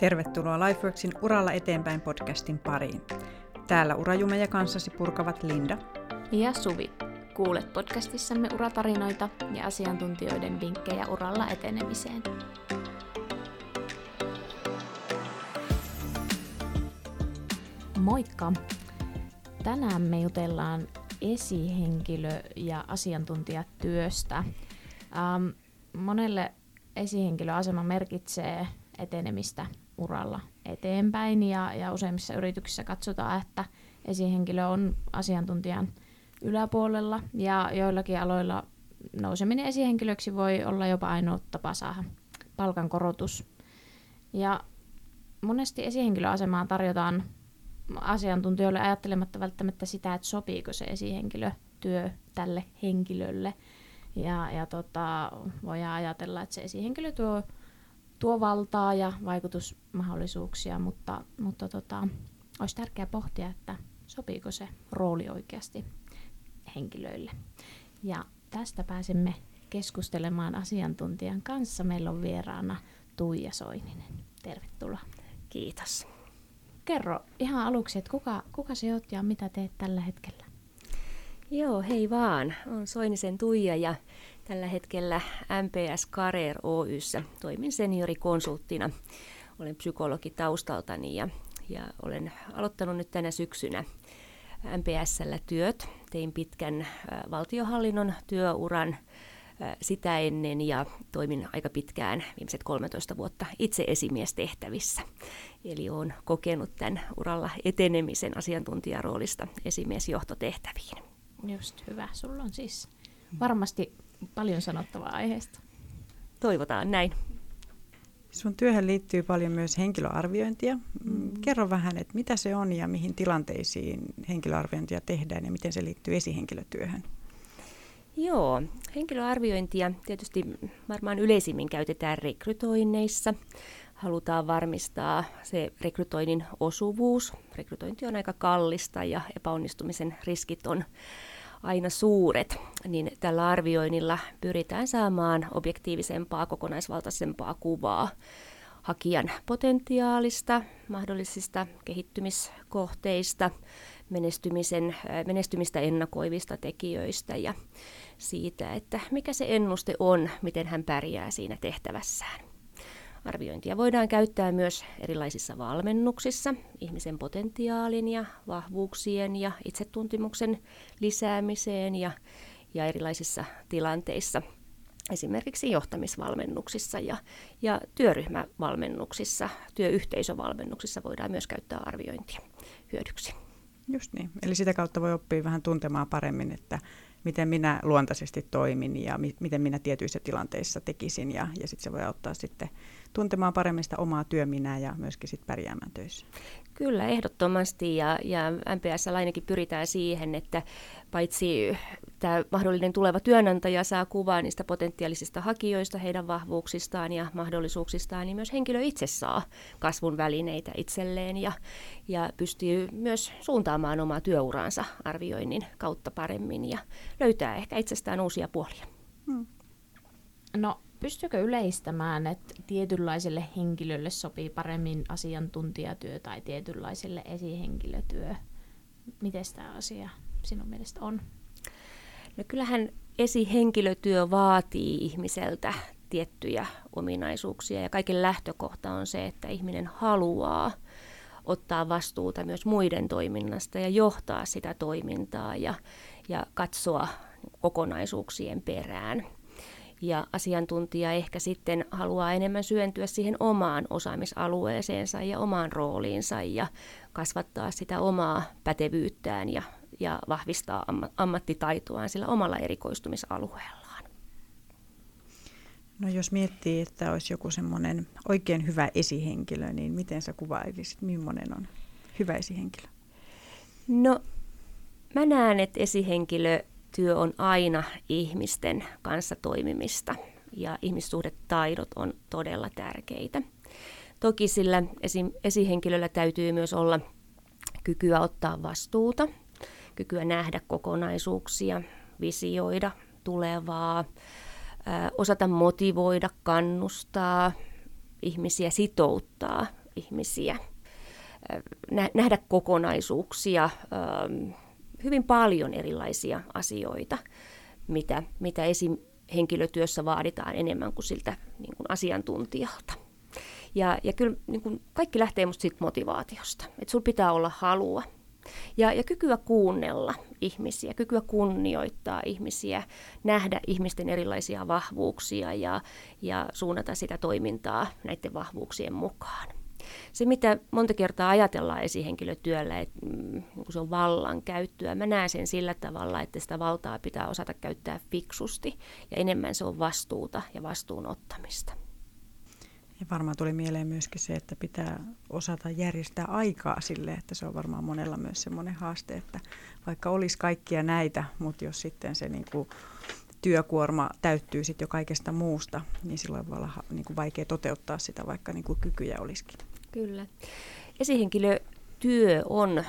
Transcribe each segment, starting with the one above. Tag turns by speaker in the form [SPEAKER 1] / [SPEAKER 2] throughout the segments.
[SPEAKER 1] Tervetuloa Lifeworksin Uralla eteenpäin podcastin pariin. Täällä urajumeja kanssasi purkavat Linda
[SPEAKER 2] ja Suvi. Kuulet podcastissamme uratarinoita ja asiantuntijoiden vinkkejä uralla etenemiseen. Moikka! Tänään me jutellaan esihenkilö- ja asiantuntijatyöstä. Ähm, monelle esihenkilöasema merkitsee etenemistä uralla eteenpäin ja, ja useimmissa yrityksissä katsotaan, että esihenkilö on asiantuntijan yläpuolella ja joillakin aloilla nouseminen esihenkilöksi voi olla jopa ainoa tapa saada palkankorotus. Ja monesti esihenkilöasemaan tarjotaan asiantuntijoille ajattelematta välttämättä sitä, että sopiiko se esihenkilötyö tälle henkilölle. Ja, ja tota, voidaan ajatella, että se esihenkilö tuo valtaa ja vaikutusmahdollisuuksia, mutta, mutta tota, olisi tärkeää pohtia, että sopiiko se rooli oikeasti henkilöille. Ja tästä pääsemme keskustelemaan asiantuntijan kanssa. Meillä on vieraana Tuija Soininen. Tervetuloa.
[SPEAKER 3] Kiitos.
[SPEAKER 2] Kerro ihan aluksi, että kuka, kuka se oot ja mitä teet tällä hetkellä?
[SPEAKER 3] Joo, hei vaan. Olen Soinisen Tuija ja tällä hetkellä MPS Career Oyssä toimin seniorikonsulttina. Olen psykologi taustaltani ja, ja olen aloittanut nyt tänä syksynä MPSllä työt. Tein pitkän valtiohallinnon työuran sitä ennen ja toimin aika pitkään, viimeiset 13 vuotta, itse esimiestehtävissä. Eli olen kokenut tämän uralla etenemisen asiantuntijaroolista esimiesjohtotehtäviin.
[SPEAKER 2] Just hyvä. Sulla on siis varmasti paljon sanottavaa aiheesta.
[SPEAKER 3] Toivotaan näin.
[SPEAKER 1] Sun työhön liittyy paljon myös henkilöarviointia. Mm. mm. Kerro vähän, että mitä se on ja mihin tilanteisiin henkilöarviointia tehdään ja miten se liittyy esihenkilötyöhön.
[SPEAKER 3] Joo, henkilöarviointia tietysti varmaan yleisimmin käytetään rekrytoinneissa. Halutaan varmistaa se rekrytoinnin osuvuus. Rekrytointi on aika kallista ja epäonnistumisen riskit on aina suuret, niin tällä arvioinnilla pyritään saamaan objektiivisempaa, kokonaisvaltaisempaa kuvaa hakijan potentiaalista, mahdollisista kehittymiskohteista, menestymisen, menestymistä ennakoivista tekijöistä ja siitä, että mikä se ennuste on, miten hän pärjää siinä tehtävässään. Arviointia voidaan käyttää myös erilaisissa valmennuksissa, ihmisen potentiaalin ja vahvuuksien ja itsetuntimuksen lisäämiseen ja, ja erilaisissa tilanteissa, esimerkiksi johtamisvalmennuksissa ja, ja työryhmävalmennuksissa, työyhteisövalmennuksissa voidaan myös käyttää arviointia hyödyksi.
[SPEAKER 1] Just niin. Eli sitä kautta voi oppia vähän tuntemaan paremmin, että miten minä luontaisesti toimin ja mi- miten minä tietyissä tilanteissa tekisin. Ja, ja sitten se voi auttaa sitten tuntemaan paremmin sitä omaa työminää ja myöskin sitten pärjäämään töissä.
[SPEAKER 3] Kyllä, ehdottomasti. Ja, ja MPS ainakin pyritään siihen, että paitsi tämä mahdollinen tuleva työnantaja saa kuvaa niistä potentiaalisista hakijoista, heidän vahvuuksistaan ja mahdollisuuksistaan, niin myös henkilö itse saa kasvun välineitä itselleen ja, ja pystyy myös suuntaamaan omaa työuraansa arvioinnin kautta paremmin ja löytää ehkä itsestään uusia puolia. Hmm.
[SPEAKER 2] No pystyykö yleistämään, että tietynlaiselle henkilölle sopii paremmin asiantuntijatyö tai tietynlaiselle esihenkilötyö? Miten tämä asia sinun mielestä on?
[SPEAKER 3] No kyllähän esihenkilötyö vaatii ihmiseltä tiettyjä ominaisuuksia ja kaiken lähtökohta on se, että ihminen haluaa ottaa vastuuta myös muiden toiminnasta ja johtaa sitä toimintaa ja, ja katsoa kokonaisuuksien perään ja asiantuntija ehkä sitten haluaa enemmän syöntyä siihen omaan osaamisalueeseensa ja omaan rooliinsa ja kasvattaa sitä omaa pätevyyttään ja, ja vahvistaa ammattitaitoaan sillä omalla erikoistumisalueellaan.
[SPEAKER 1] No jos miettii, että olisi joku semmoinen oikein hyvä esihenkilö, niin miten sä kuvailisit, millainen on hyvä esihenkilö?
[SPEAKER 3] No mä näen, että esihenkilö työ on aina ihmisten kanssa toimimista ja ihmissuhdetaidot on todella tärkeitä. Toki sillä esi- esihenkilöllä täytyy myös olla kykyä ottaa vastuuta, kykyä nähdä kokonaisuuksia, visioida tulevaa, osata motivoida, kannustaa, ihmisiä sitouttaa ihmisiä, nähdä kokonaisuuksia, hyvin paljon erilaisia asioita, mitä, mitä esihenkilötyössä vaaditaan enemmän kuin siltä niin kuin asiantuntijalta. Ja, ja kyllä niin kuin kaikki lähtee musta siitä motivaatiosta, että sulla pitää olla halua ja, ja kykyä kuunnella ihmisiä, kykyä kunnioittaa ihmisiä, nähdä ihmisten erilaisia vahvuuksia ja, ja suunnata sitä toimintaa näiden vahvuuksien mukaan. Se, mitä monta kertaa ajatellaan esihenkilötyöllä, että mm, niin se on vallan käyttöä, mä näen sen sillä tavalla, että sitä valtaa pitää osata käyttää fiksusti ja enemmän se on vastuuta ja vastuun ottamista.
[SPEAKER 1] Ja varmaan tuli mieleen myöskin se, että pitää osata järjestää aikaa sille, että se on varmaan monella myös semmoinen haaste, että vaikka olisi kaikkia näitä, mutta jos sitten se niin kuin työkuorma täyttyy sitten jo kaikesta muusta, niin silloin voi olla niin kuin vaikea toteuttaa sitä, vaikka niin kuin kykyjä olisikin.
[SPEAKER 3] Kyllä. Esihenkilö työ on ö,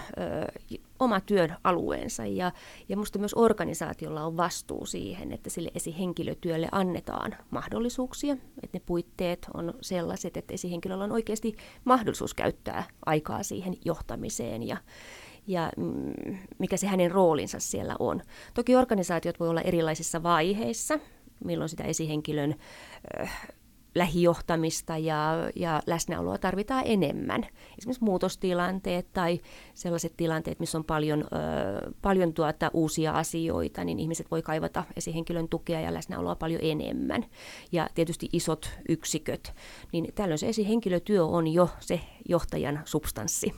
[SPEAKER 3] oma työn alueensa ja, ja minusta myös organisaatiolla on vastuu siihen, että sille esihenkilötyölle annetaan mahdollisuuksia, että ne puitteet on sellaiset, että esihenkilöllä on oikeasti mahdollisuus käyttää aikaa siihen johtamiseen ja, ja mm, mikä se hänen roolinsa siellä on. Toki organisaatiot voi olla erilaisissa vaiheissa, milloin sitä esihenkilön lähijohtamista ja, ja läsnäoloa tarvitaan enemmän. Esimerkiksi muutostilanteet tai sellaiset tilanteet, missä on paljon, ö, paljon tuota uusia asioita, niin ihmiset voi kaivata esihenkilön tukea ja läsnäoloa paljon enemmän. Ja tietysti isot yksiköt, niin tällöin se esihenkilötyö on jo se johtajan substanssi.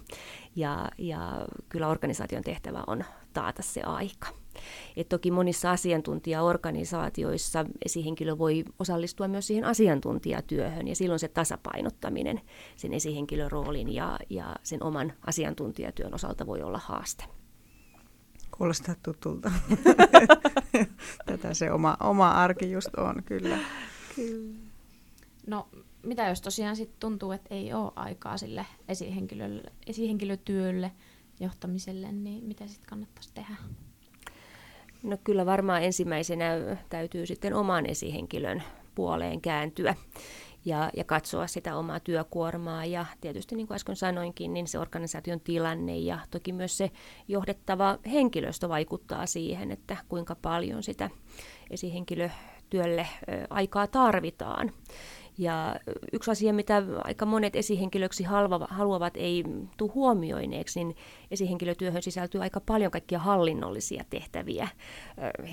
[SPEAKER 3] Ja, ja kyllä organisaation tehtävä on taata se aika. Et toki monissa asiantuntijaorganisaatioissa esihenkilö voi osallistua myös siihen asiantuntijatyöhön ja silloin se tasapainottaminen sen esihenkilön roolin ja, ja sen oman asiantuntijatyön osalta voi olla haaste.
[SPEAKER 1] Kuulostaa tutulta. Tätä se oma, oma arki just on, kyllä.
[SPEAKER 2] kyllä. No mitä jos tosiaan sit tuntuu, että ei ole aikaa sille esihenkilölle, esihenkilötyölle, johtamiselle, niin mitä sitten kannattaisi tehdä?
[SPEAKER 3] No kyllä varmaan ensimmäisenä täytyy sitten oman esihenkilön puoleen kääntyä ja, ja katsoa sitä omaa työkuormaa ja tietysti niin kuin äsken sanoinkin, niin se organisaation tilanne ja toki myös se johdettava henkilöstö vaikuttaa siihen, että kuinka paljon sitä esihenkilötyölle aikaa tarvitaan. Ja yksi asia, mitä aika monet esihenkilöksi haluavat ei tule huomioineeksi, niin esihenkilötyöhön sisältyy aika paljon kaikkia hallinnollisia tehtäviä,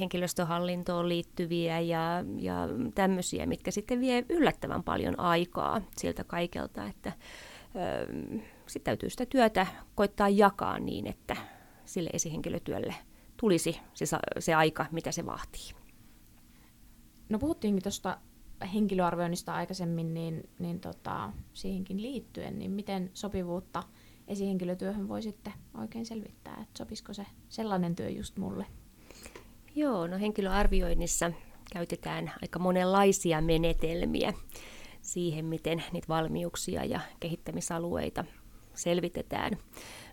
[SPEAKER 3] henkilöstöhallintoon liittyviä ja, ja tämmöisiä, mitkä sitten vie yllättävän paljon aikaa siltä kaikelta, että sitten täytyy sitä työtä koittaa jakaa niin, että sille esihenkilötyölle tulisi se, se aika, mitä se vaatii.
[SPEAKER 2] No puhuttiinkin tuosta henkilöarvioinnista aikaisemmin, niin, niin tota, siihenkin liittyen, niin miten sopivuutta esihenkilötyöhön voi sitten oikein selvittää, että sopisiko se sellainen työ just mulle?
[SPEAKER 3] Joo, no henkilöarvioinnissa käytetään aika monenlaisia menetelmiä siihen, miten niitä valmiuksia ja kehittämisalueita selvitetään.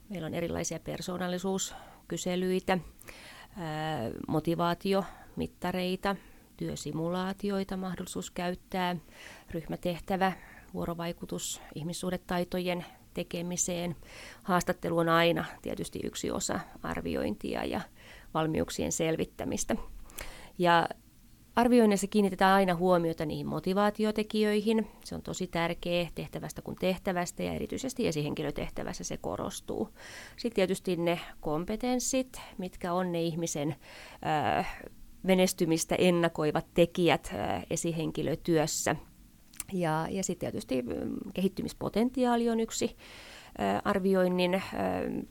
[SPEAKER 3] Meillä on erilaisia persoonallisuuskyselyitä, motivaatiomittareita, työsimulaatioita mahdollisuus käyttää, ryhmätehtävä, vuorovaikutus ihmissuhdetaitojen tekemiseen. Haastattelu on aina tietysti yksi osa arviointia ja valmiuksien selvittämistä. Ja Arvioinnissa kiinnitetään aina huomiota niihin motivaatiotekijöihin. Se on tosi tärkeä tehtävästä kuin tehtävästä ja erityisesti esihenkilötehtävässä se korostuu. Sitten tietysti ne kompetenssit, mitkä on ne ihmisen äh, menestymistä ennakoivat tekijät esihenkilötyössä. Ja, ja sitten tietysti kehittymispotentiaali on yksi arvioinnin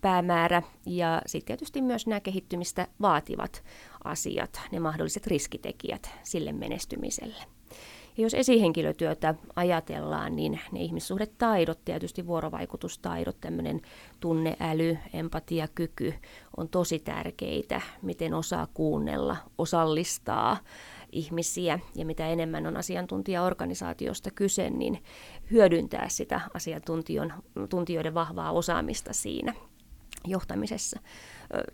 [SPEAKER 3] päämäärä ja sitten tietysti myös nämä kehittymistä vaativat asiat, ne mahdolliset riskitekijät sille menestymiselle. Ja jos esihenkilötyötä ajatellaan, niin ne ihmissuhdetaidot, tietysti vuorovaikutustaidot, tämmöinen tunneäly, empatiakyky on tosi tärkeitä, miten osaa kuunnella, osallistaa ihmisiä ja mitä enemmän on asiantuntijaorganisaatiosta kyse, niin hyödyntää sitä asiantuntijoiden vahvaa osaamista siinä johtamisessa.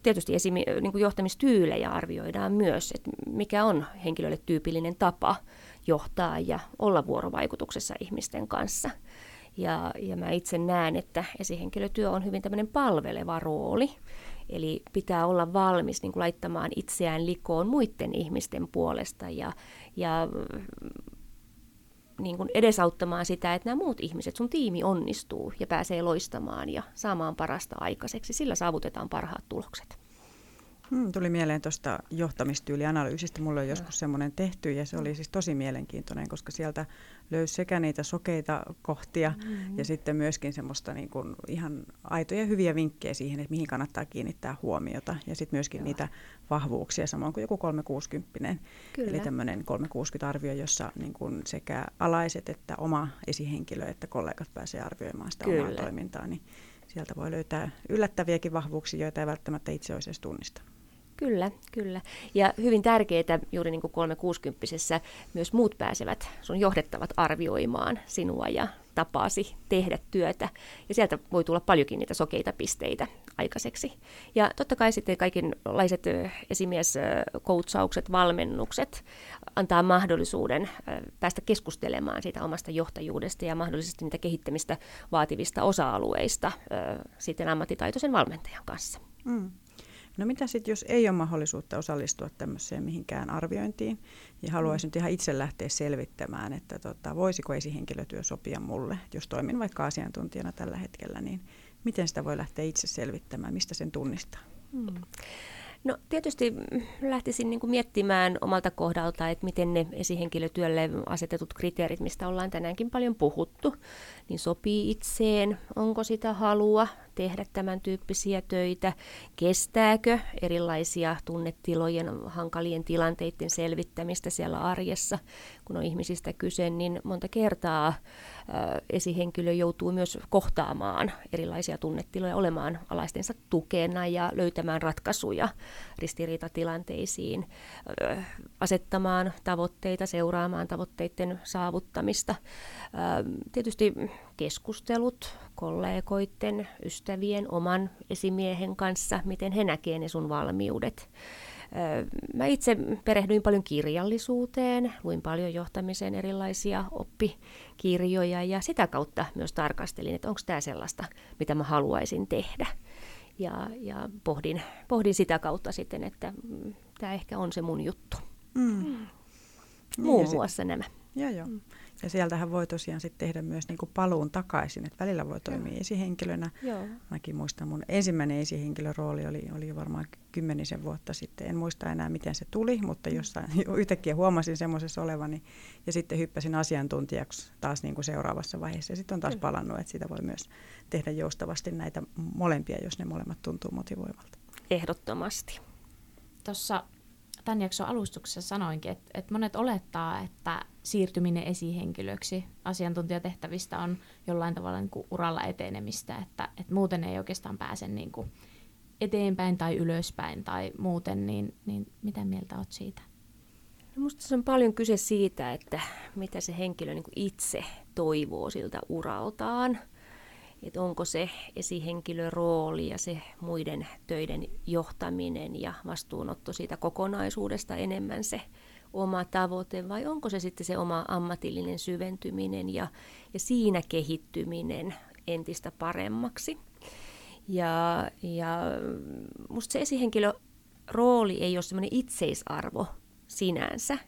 [SPEAKER 3] Tietysti esim. Niin johtamistyylejä arvioidaan myös, että mikä on henkilölle tyypillinen tapa johtaa ja olla vuorovaikutuksessa ihmisten kanssa. Ja, ja mä itse näen, että esihenkilötyö on hyvin tämmöinen palveleva rooli. Eli pitää olla valmis niin kuin laittamaan itseään likoon muiden ihmisten puolesta ja, ja niin kuin edesauttamaan sitä, että nämä muut ihmiset, sun tiimi onnistuu ja pääsee loistamaan ja saamaan parasta aikaiseksi. Sillä saavutetaan parhaat tulokset.
[SPEAKER 1] Hmm, tuli mieleen tuosta johtamistyylianalyysistä. Mulla on joskus semmoinen tehty ja se oli siis tosi mielenkiintoinen, koska sieltä löysi sekä niitä sokeita kohtia mm-hmm. ja sitten myöskin semmoista niin kuin ihan aitoja hyviä vinkkejä siihen, että mihin kannattaa kiinnittää huomiota. Ja sitten myöskin Joo. niitä vahvuuksia, samoin kuin joku 360. Kyllä. Eli tämmöinen 360-arvio, jossa niin kuin sekä alaiset että oma esihenkilö että kollegat pääsee arvioimaan sitä Kyllä. omaa toimintaa. Niin sieltä voi löytää yllättäviäkin vahvuuksia, joita ei välttämättä itse olisi edes tunnistanut.
[SPEAKER 3] Kyllä, kyllä. Ja hyvin tärkeää juuri niin kuin 360 myös muut pääsevät, sun johdettavat arvioimaan sinua ja tapaasi tehdä työtä. Ja sieltä voi tulla paljonkin niitä sokeita pisteitä aikaiseksi. Ja totta kai sitten kaikenlaiset esimieskoutsaukset, valmennukset antaa mahdollisuuden päästä keskustelemaan siitä omasta johtajuudesta ja mahdollisesti niitä kehittämistä vaativista osa-alueista sitten ammattitaitoisen valmentajan kanssa. Mm.
[SPEAKER 1] No mitä sitten, jos ei ole mahdollisuutta osallistua tämmöiseen mihinkään arviointiin ja haluaisin nyt ihan itse lähteä selvittämään, että tota, voisiko esihenkilötyö sopia mulle, jos toimin vaikka asiantuntijana tällä hetkellä, niin miten sitä voi lähteä itse selvittämään, mistä sen tunnistaa? Mm.
[SPEAKER 3] No tietysti lähtisin niin kuin miettimään omalta kohdalta, että miten ne esihenkilötyölle asetetut kriteerit, mistä ollaan tänäänkin paljon puhuttu, niin sopii itseen, onko sitä halua tehdä tämän tyyppisiä töitä, kestääkö erilaisia tunnetilojen hankalien tilanteiden selvittämistä siellä arjessa, kun on ihmisistä kyse, niin monta kertaa esihenkilö joutuu myös kohtaamaan erilaisia tunnetiloja, olemaan alaistensa tukena ja löytämään ratkaisuja ristiriitatilanteisiin, asettamaan tavoitteita, seuraamaan tavoitteiden saavuttamista. Tietysti keskustelut kollegoiden, ystävien, oman esimiehen kanssa, miten he näkevät ne sun valmiudet. Mä itse perehdyin paljon kirjallisuuteen, luin paljon johtamiseen erilaisia oppikirjoja ja sitä kautta myös tarkastelin, että onko tämä sellaista, mitä mä haluaisin tehdä. Ja, ja pohdin, pohdin sitä kautta sitten, että mm, tämä ehkä on se mun juttu. Mm. mm. Muun niin, muassa sit... nämä.
[SPEAKER 1] Joo, joo. Mm. Ja sieltähän voi tosiaan sitten tehdä myös niin kuin paluun takaisin, että välillä voi toimia Joo. esihenkilönä. Joo. Mäkin muistan, mun ensimmäinen esihenkilörooli oli, oli varmaan kymmenisen vuotta sitten. En muista enää, miten se tuli, mutta jossain yhtäkkiä huomasin semmoisessa olevani. Ja sitten hyppäsin asiantuntijaksi taas niin kuin seuraavassa vaiheessa. Ja sitten on taas Kyllä. palannut, että sitä voi myös tehdä joustavasti näitä molempia, jos ne molemmat tuntuu motivoivalta.
[SPEAKER 3] Ehdottomasti.
[SPEAKER 2] Tuossa tämän jakson alustuksessa sanoinkin, että, että monet olettaa, että siirtyminen esihenkilöksi asiantuntijatehtävistä on jollain tavalla niin kuin uralla etenemistä, että, että muuten ei oikeastaan pääse niin kuin eteenpäin tai ylöspäin tai muuten, niin, niin mitä mieltä olet siitä?
[SPEAKER 3] No musta se on paljon kyse siitä, että mitä se henkilö niin itse toivoo siltä uraltaan – että onko se esihenkilörooli ja se muiden töiden johtaminen ja vastuunotto siitä kokonaisuudesta enemmän se oma tavoite vai onko se sitten se oma ammatillinen syventyminen ja, ja siinä kehittyminen entistä paremmaksi. Ja, ja musta se esihenkilörooli ei ole semmoinen itseisarvo sinänsä,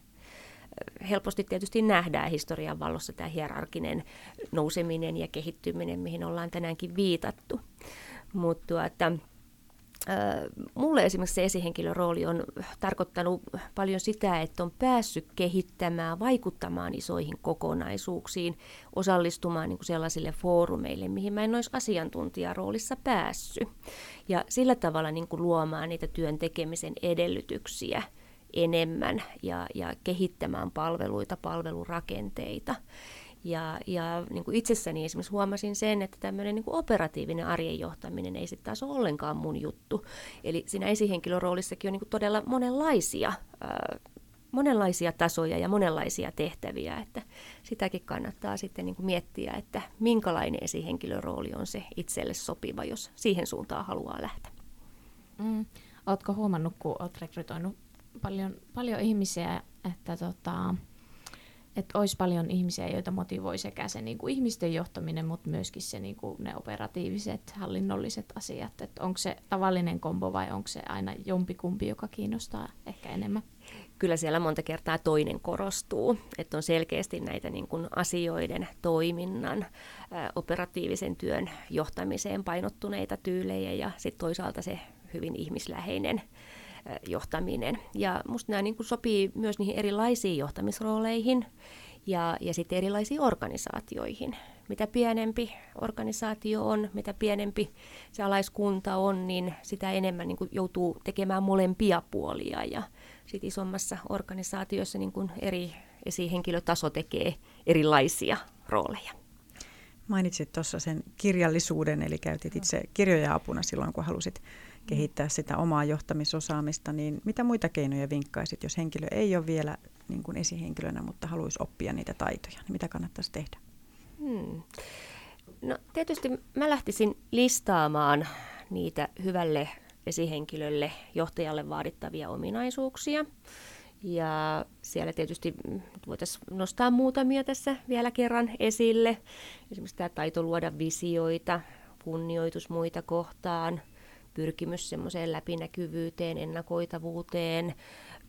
[SPEAKER 3] helposti tietysti nähdään historian valossa tämä hierarkinen nouseminen ja kehittyminen, mihin ollaan tänäänkin viitattu. Mutta tuota, mulle esimerkiksi se esihenkilörooli on tarkoittanut paljon sitä, että on päässyt kehittämään, vaikuttamaan isoihin kokonaisuuksiin, osallistumaan niin kuin sellaisille foorumeille, mihin mä en olisi asiantuntijaroolissa päässyt. Ja sillä tavalla niin kuin luomaan niitä työn tekemisen edellytyksiä – enemmän ja, ja kehittämään palveluita, palvelurakenteita. Ja, ja niin kuin itsessäni esimerkiksi huomasin sen, että tämmöinen niin kuin operatiivinen arjen johtaminen ei sitten taas ole ollenkaan mun juttu. Eli siinä esihenkilöroolissakin on niin kuin todella monenlaisia, ää, monenlaisia tasoja ja monenlaisia tehtäviä, että sitäkin kannattaa sitten niin kuin miettiä, että minkälainen esihenkilörooli on se itselle sopiva, jos siihen suuntaan haluaa lähteä.
[SPEAKER 2] Mm. Oletko huomannut, kun olet rekrytoinut paljon, paljon ihmisiä, että tota, että olisi paljon ihmisiä, joita motivoi sekä se niin kuin ihmisten johtaminen, mutta myöskin se, niin kuin ne operatiiviset, hallinnolliset asiat. Että onko se tavallinen kombo vai onko se aina jompikumpi, joka kiinnostaa ehkä enemmän?
[SPEAKER 3] Kyllä siellä monta kertaa toinen korostuu, että on selkeästi näitä niin kuin asioiden, toiminnan, operatiivisen työn johtamiseen painottuneita tyylejä ja sitten toisaalta se hyvin ihmisläheinen johtaminen. Ja musta nämä niin kuin sopii myös niihin erilaisiin johtamisrooleihin ja, ja sitten erilaisiin organisaatioihin. Mitä pienempi organisaatio on, mitä pienempi se alaiskunta on, niin sitä enemmän niin kuin joutuu tekemään molempia puolia. Ja sitten isommassa organisaatiossa niin kuin eri esihenkilötaso tekee erilaisia rooleja.
[SPEAKER 1] Mainitsit tuossa sen kirjallisuuden, eli käytit itse kirjoja apuna silloin, kun halusit kehittää sitä omaa johtamisosaamista, niin mitä muita keinoja vinkkaisit, jos henkilö ei ole vielä niin kuin esihenkilönä, mutta haluaisi oppia niitä taitoja, niin mitä kannattaisi tehdä? Hmm.
[SPEAKER 3] No tietysti mä lähtisin listaamaan niitä hyvälle esihenkilölle, johtajalle vaadittavia ominaisuuksia. Ja siellä tietysti voitaisiin nostaa muutamia tässä vielä kerran esille. Esimerkiksi tämä taito luoda visioita, kunnioitus muita kohtaan, pyrkimys semmoiseen läpinäkyvyyteen, ennakoitavuuteen,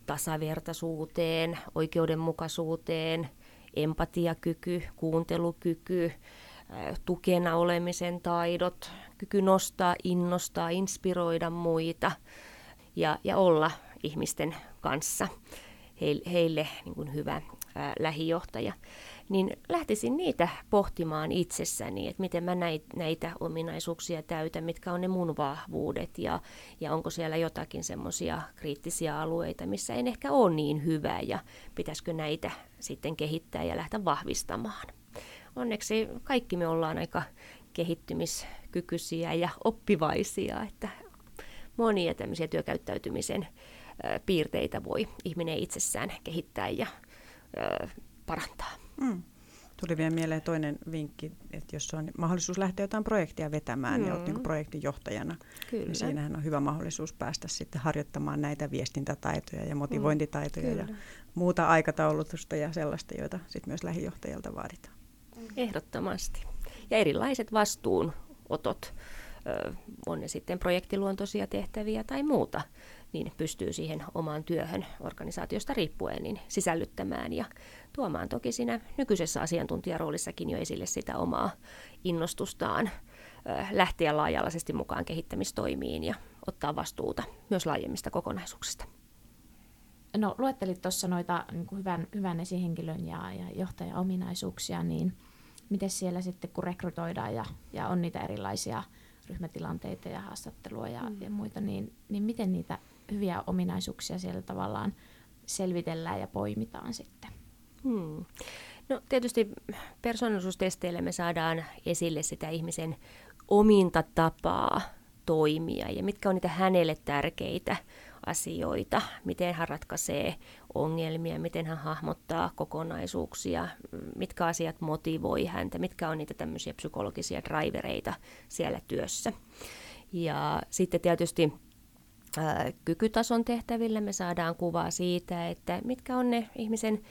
[SPEAKER 3] tasavertaisuuteen, oikeudenmukaisuuteen, empatiakyky, kuuntelukyky, tukena olemisen taidot, kyky nostaa, innostaa, inspiroida muita ja, ja olla ihmisten kanssa. Heille niin kuin hyvä ää, lähijohtaja niin lähtisin niitä pohtimaan itsessäni, että miten mä näitä ominaisuuksia täytän, mitkä on ne mun vahvuudet ja, ja onko siellä jotakin semmoisia kriittisiä alueita, missä en ehkä ole niin hyvä ja pitäisikö näitä sitten kehittää ja lähteä vahvistamaan. Onneksi kaikki me ollaan aika kehittymiskykyisiä ja oppivaisia, että monia tämmöisiä työkäyttäytymisen piirteitä voi ihminen itsessään kehittää ja parantaa. Mm.
[SPEAKER 1] Tuli vielä mieleen toinen vinkki, että jos on mahdollisuus lähteä jotain projektia vetämään mm. ja olet niin projektin johtajana, Kyllä. niin siinähän on hyvä mahdollisuus päästä sitten harjoittamaan näitä viestintätaitoja ja motivointitaitoja mm. ja muuta aikataulutusta ja sellaista, joita sitten myös lähijohtajalta vaaditaan.
[SPEAKER 3] Ehdottomasti. Ja erilaiset vastuunotot, on ne sitten projektiluontoisia tehtäviä tai muuta, niin pystyy siihen omaan työhön organisaatiosta riippuen niin sisällyttämään ja tuomaan toki siinä nykyisessä asiantuntijaroolissakin jo esille sitä omaa innostustaan lähteä laajalaisesti mukaan kehittämistoimiin ja ottaa vastuuta myös laajemmista kokonaisuuksista.
[SPEAKER 2] No luettelit tuossa noita niin kuin hyvän, hyvän esihenkilön ja, ja johtajaominaisuuksia, niin miten siellä sitten kun rekrytoidaan ja, ja on niitä erilaisia ryhmätilanteita ja haastattelua ja, mm. ja muita, niin, niin miten niitä hyviä ominaisuuksia siellä tavallaan selvitellään ja poimitaan sitten? Hmm.
[SPEAKER 3] No tietysti persoonallisuustesteillä me saadaan esille sitä ihmisen ominta tapaa toimia ja mitkä on niitä hänelle tärkeitä asioita, miten hän ratkaisee ongelmia, miten hän hahmottaa kokonaisuuksia, mitkä asiat motivoi häntä, mitkä on niitä tämmöisiä psykologisia drivereita siellä työssä. Ja sitten tietysti kykytason tehtävillä me saadaan kuvaa siitä, että mitkä on ne ihmisen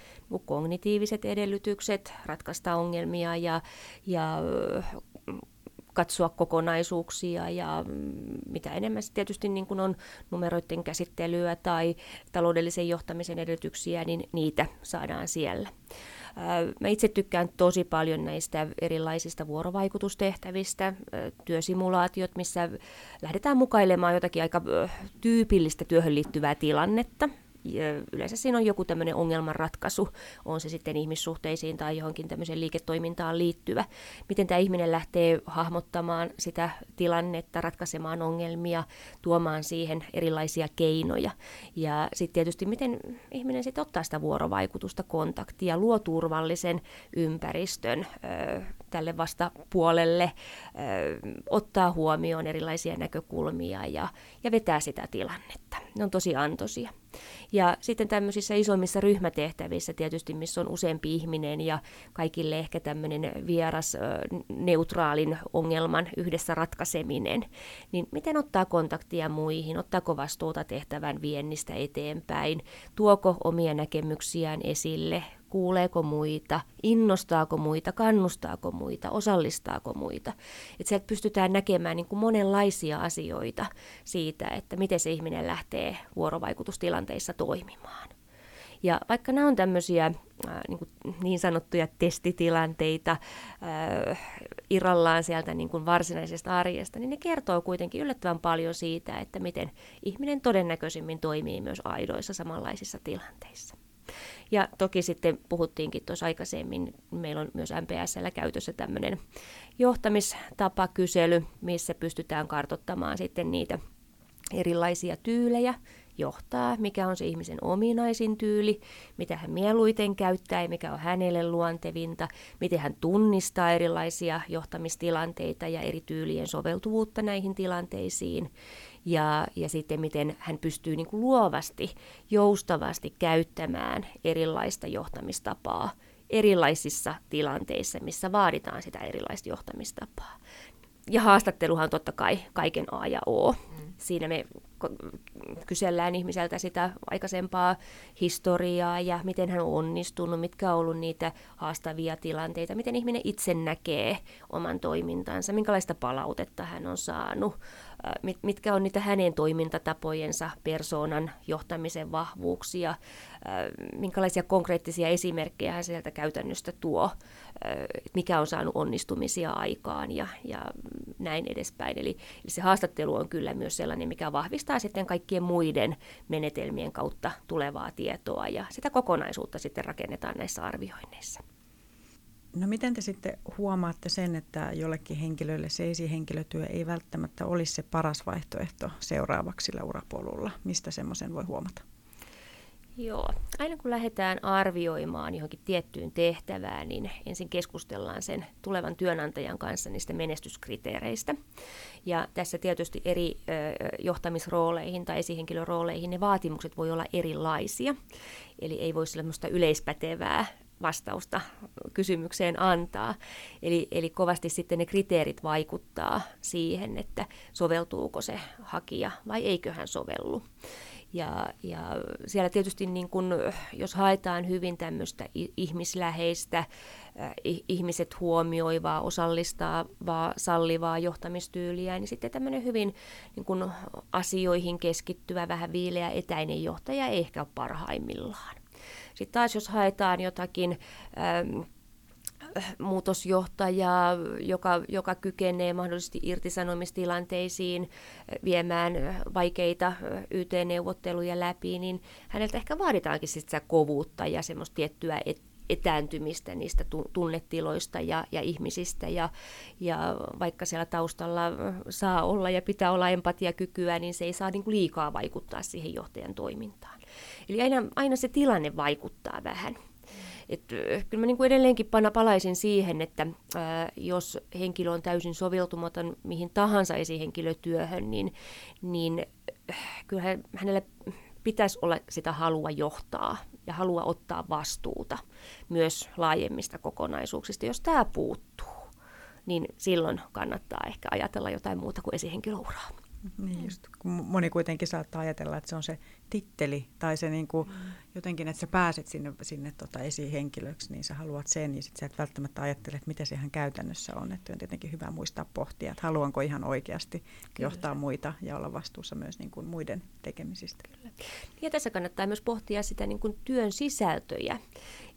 [SPEAKER 3] kognitiiviset edellytykset ratkaista ongelmia ja, ja katsoa kokonaisuuksia ja mm, mitä enemmän tietysti niin kuin on numeroiden käsittelyä tai taloudellisen johtamisen edellytyksiä, niin niitä saadaan siellä. Mä itse tykkään tosi paljon näistä erilaisista vuorovaikutustehtävistä, työsimulaatiot, missä lähdetään mukailemaan jotakin aika tyypillistä työhön liittyvää tilannetta yleensä siinä on joku tämmöinen ongelmanratkaisu, on se sitten ihmissuhteisiin tai johonkin tämmöiseen liiketoimintaan liittyvä. Miten tämä ihminen lähtee hahmottamaan sitä tilannetta, ratkaisemaan ongelmia, tuomaan siihen erilaisia keinoja. Ja sitten tietysti miten ihminen sitten ottaa sitä vuorovaikutusta, kontaktia, luo turvallisen ympäristön tälle vastapuolelle, ö, ottaa huomioon erilaisia näkökulmia ja, ja vetää sitä tilannetta. Ne on tosi antoisia. Ja sitten tämmöisissä isommissa ryhmätehtävissä tietysti, missä on useampi ihminen ja kaikille ehkä tämmöinen vieras neutraalin ongelman yhdessä ratkaiseminen, niin miten ottaa kontaktia muihin, ottaako vastuuta tehtävän viennistä eteenpäin, tuoko omia näkemyksiään esille, kuuleeko muita, innostaako muita, kannustaako muita, osallistaako muita. Että sieltä pystytään näkemään niin kuin monenlaisia asioita siitä, että miten se ihminen lähtee vuorovaikutustilanteissa toimimaan. Ja vaikka nämä on tämmöisiä äh, niin, kuin niin sanottuja testitilanteita äh, irrallaan sieltä niin kuin varsinaisesta arjesta, niin ne kertoo kuitenkin yllättävän paljon siitä, että miten ihminen todennäköisimmin toimii myös aidoissa samanlaisissa tilanteissa. Ja toki sitten puhuttiinkin tuossa aikaisemmin, meillä on myös MPSllä käytössä tämmöinen johtamistapakysely, missä pystytään kartottamaan sitten niitä erilaisia tyylejä, johtaa, mikä on se ihmisen ominaisin tyyli, mitä hän mieluiten käyttää ja mikä on hänelle luontevinta, miten hän tunnistaa erilaisia johtamistilanteita ja eri tyylien soveltuvuutta näihin tilanteisiin ja, ja sitten miten hän pystyy niin kuin luovasti, joustavasti käyttämään erilaista johtamistapaa erilaisissa tilanteissa, missä vaaditaan sitä erilaista johtamistapaa. Ja haastatteluhan on totta kai kaiken A ja O. Mm. Siinä me kysellään ihmiseltä sitä aikaisempaa historiaa ja miten hän on onnistunut, mitkä on ollut niitä haastavia tilanteita, miten ihminen itse näkee oman toimintansa, minkälaista palautetta hän on saanut, mitkä on niitä hänen toimintatapojensa, persoonan johtamisen vahvuuksia, minkälaisia konkreettisia esimerkkejä hän sieltä käytännöstä tuo, mikä on saanut onnistumisia aikaan ja, ja näin edespäin. Eli, eli se haastattelu on kyllä myös sellainen, mikä vahvistaa sitten kaikkien muiden menetelmien kautta tulevaa tietoa ja sitä kokonaisuutta sitten rakennetaan näissä arvioinneissa.
[SPEAKER 1] No miten te sitten huomaatte sen, että jollekin henkilölle se esihenkilötyö ei välttämättä olisi se paras vaihtoehto seuraavaksi sillä urapolulla? Mistä semmoisen voi huomata?
[SPEAKER 3] Joo, aina kun lähdetään arvioimaan johonkin tiettyyn tehtävään, niin ensin keskustellaan sen tulevan työnantajan kanssa niistä menestyskriteereistä. Ja tässä tietysti eri johtamisrooleihin tai esihenkilörooleihin ne vaatimukset voi olla erilaisia. Eli ei voi sellaista yleispätevää vastausta kysymykseen antaa. Eli, eli kovasti sitten ne kriteerit vaikuttaa siihen, että soveltuuko se hakija vai eiköhän sovellu. Ja, ja siellä tietysti niin kun, jos haetaan hyvin tämmöistä ihmisläheistä, äh, ihmiset huomioivaa, osallistavaa, sallivaa johtamistyyliä, niin sitten tämmöinen hyvin niin kun, asioihin keskittyvä, vähän viileä, etäinen johtaja ei ehkä ole parhaimmillaan. Sitten taas jos haetaan jotakin ähm, muutosjohtaja, joka, joka kykenee mahdollisesti irtisanomistilanteisiin viemään vaikeita YT-neuvotteluja läpi, niin häneltä ehkä vaaditaankin sitä kovuutta ja semmoista tiettyä et, etääntymistä niistä tunnetiloista ja, ja ihmisistä. Ja, ja vaikka siellä taustalla saa olla ja pitää olla empatiakykyä, niin se ei saa niin kuin liikaa vaikuttaa siihen johtajan toimintaan. Eli aina, aina se tilanne vaikuttaa vähän. Et, kyllä mä niin kuin edelleenkin pana, palaisin siihen, että ää, jos henkilö on täysin soveltumaton mihin tahansa esihenkilötyöhön, niin, niin kyllä hänelle pitäisi olla sitä halua johtaa ja halua ottaa vastuuta myös laajemmista kokonaisuuksista. Jos tämä puuttuu, niin silloin kannattaa ehkä ajatella jotain muuta kuin esihenkilöuraa.
[SPEAKER 1] Niin just, kun moni kuitenkin saattaa ajatella, että se on se titteli tai se niin kuin, mm. jotenkin, että sä pääset sinne, sinne tota esihenkilöksi, niin sä haluat sen ja sitten sä et välttämättä ajattele, että mitä se ihan käytännössä on. Että on tietenkin hyvä muistaa pohtia, että haluanko ihan oikeasti Kyllä. johtaa muita ja olla vastuussa myös niin kuin muiden tekemisistä. Kyllä.
[SPEAKER 3] Ja tässä kannattaa myös pohtia sitä niin kuin työn sisältöjä.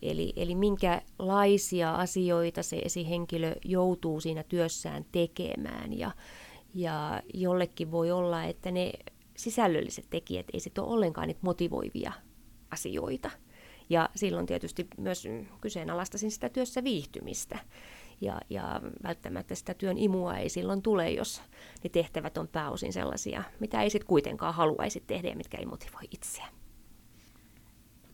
[SPEAKER 3] Eli, eli minkälaisia asioita se esihenkilö joutuu siinä työssään tekemään ja ja jollekin voi olla, että ne sisällölliset tekijät ei sitten ole ollenkaan niitä motivoivia asioita. Ja silloin tietysti myös kyseenalaistaisin sitä työssä viihtymistä. Ja, ja välttämättä sitä työn imua ei silloin tule, jos ne tehtävät on pääosin sellaisia, mitä ei sitten kuitenkaan haluaisi tehdä ja mitkä ei motivoi itseä.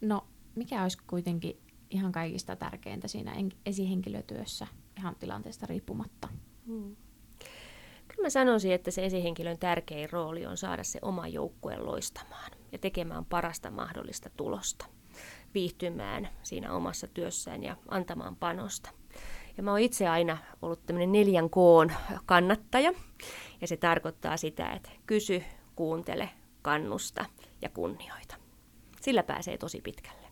[SPEAKER 2] No, mikä olisi kuitenkin ihan kaikista tärkeintä siinä esihenkilötyössä ihan tilanteesta riippumatta? Hmm.
[SPEAKER 3] Kyllä mä sanoisin, että se esihenkilön tärkein rooli on saada se oma joukkue loistamaan ja tekemään parasta mahdollista tulosta, viihtymään siinä omassa työssään ja antamaan panosta. Ja mä oon itse aina ollut tämmöinen neljän koon kannattaja, ja se tarkoittaa sitä, että kysy, kuuntele, kannusta ja kunnioita. Sillä pääsee tosi pitkälle.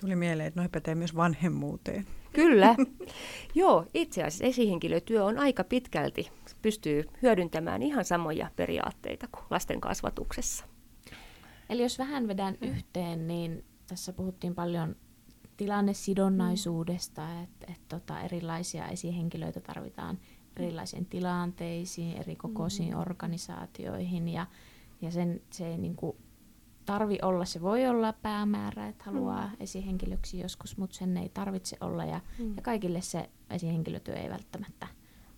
[SPEAKER 1] Tuli mieleen, että noin pätee myös vanhemmuuteen.
[SPEAKER 3] Kyllä. Joo, itse asiassa esihenkilötyö on aika pitkälti, pystyy hyödyntämään ihan samoja periaatteita kuin lasten kasvatuksessa.
[SPEAKER 2] Eli jos vähän vedän mm. yhteen, niin tässä puhuttiin paljon tilannesidonnaisuudesta, mm. että et tota, erilaisia esihenkilöitä tarvitaan erilaisiin tilanteisiin, eri kokoisiin mm. organisaatioihin ja, ja sen, se ei niin kuin tarvi olla, se voi olla päämäärä, että haluaa mm. esihenkilöksi joskus, mutta sen ei tarvitse olla ja, mm. ja kaikille se esihenkilötyö ei välttämättä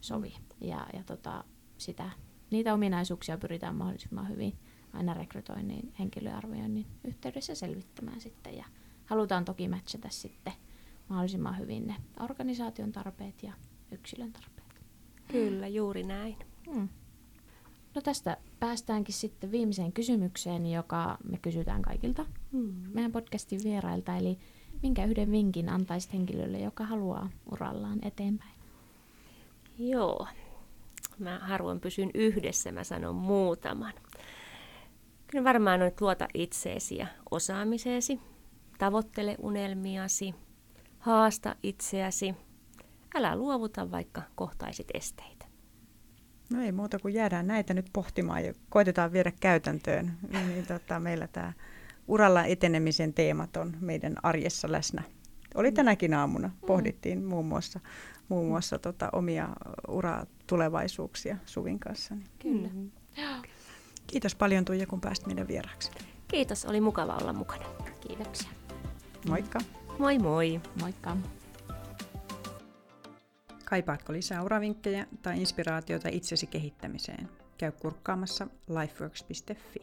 [SPEAKER 2] sovi. Ja, ja tota, sitä, niitä ominaisuuksia pyritään mahdollisimman hyvin aina rekrytoinnin henkilöarvioinnin yhteydessä selvittämään sitten ja halutaan toki matchata sitten mahdollisimman hyvin ne organisaation tarpeet ja yksilön tarpeet.
[SPEAKER 3] Kyllä, juuri näin. Mm.
[SPEAKER 2] No tästä päästäänkin sitten viimeiseen kysymykseen, joka me kysytään kaikilta mm. meidän podcastin vierailta. Eli minkä yhden vinkin antaisit henkilölle, joka haluaa urallaan eteenpäin?
[SPEAKER 3] Joo, mä harvoin pysyn yhdessä, mä sanon muutaman. Kyllä varmaan on, luota itseesi ja osaamiseesi, tavoittele unelmiasi, haasta itseäsi, älä luovuta, vaikka kohtaisit esteitä.
[SPEAKER 1] No ei muuta kuin jäädään näitä nyt pohtimaan ja koitetaan viedä käytäntöön. Niin, tota, meillä tämä uralla etenemisen teemat on meidän arjessa läsnä. Oli mm. tänäkin aamuna, mm. pohdittiin muun muassa, muun muassa tota, omia uratulevaisuuksia Suvin kanssa. Niin.
[SPEAKER 3] Kyllä. Mm.
[SPEAKER 1] Kiitos paljon Tuija, kun pääsit meidän vieraaksi.
[SPEAKER 3] Kiitos, oli mukava olla mukana.
[SPEAKER 2] Kiitoksia.
[SPEAKER 1] Moikka.
[SPEAKER 3] Moi moi.
[SPEAKER 2] Moikka.
[SPEAKER 1] Kaipaatko lisää uravinkkejä tai inspiraatiota itsesi kehittämiseen? Käy kurkkaamassa lifeworks.fi.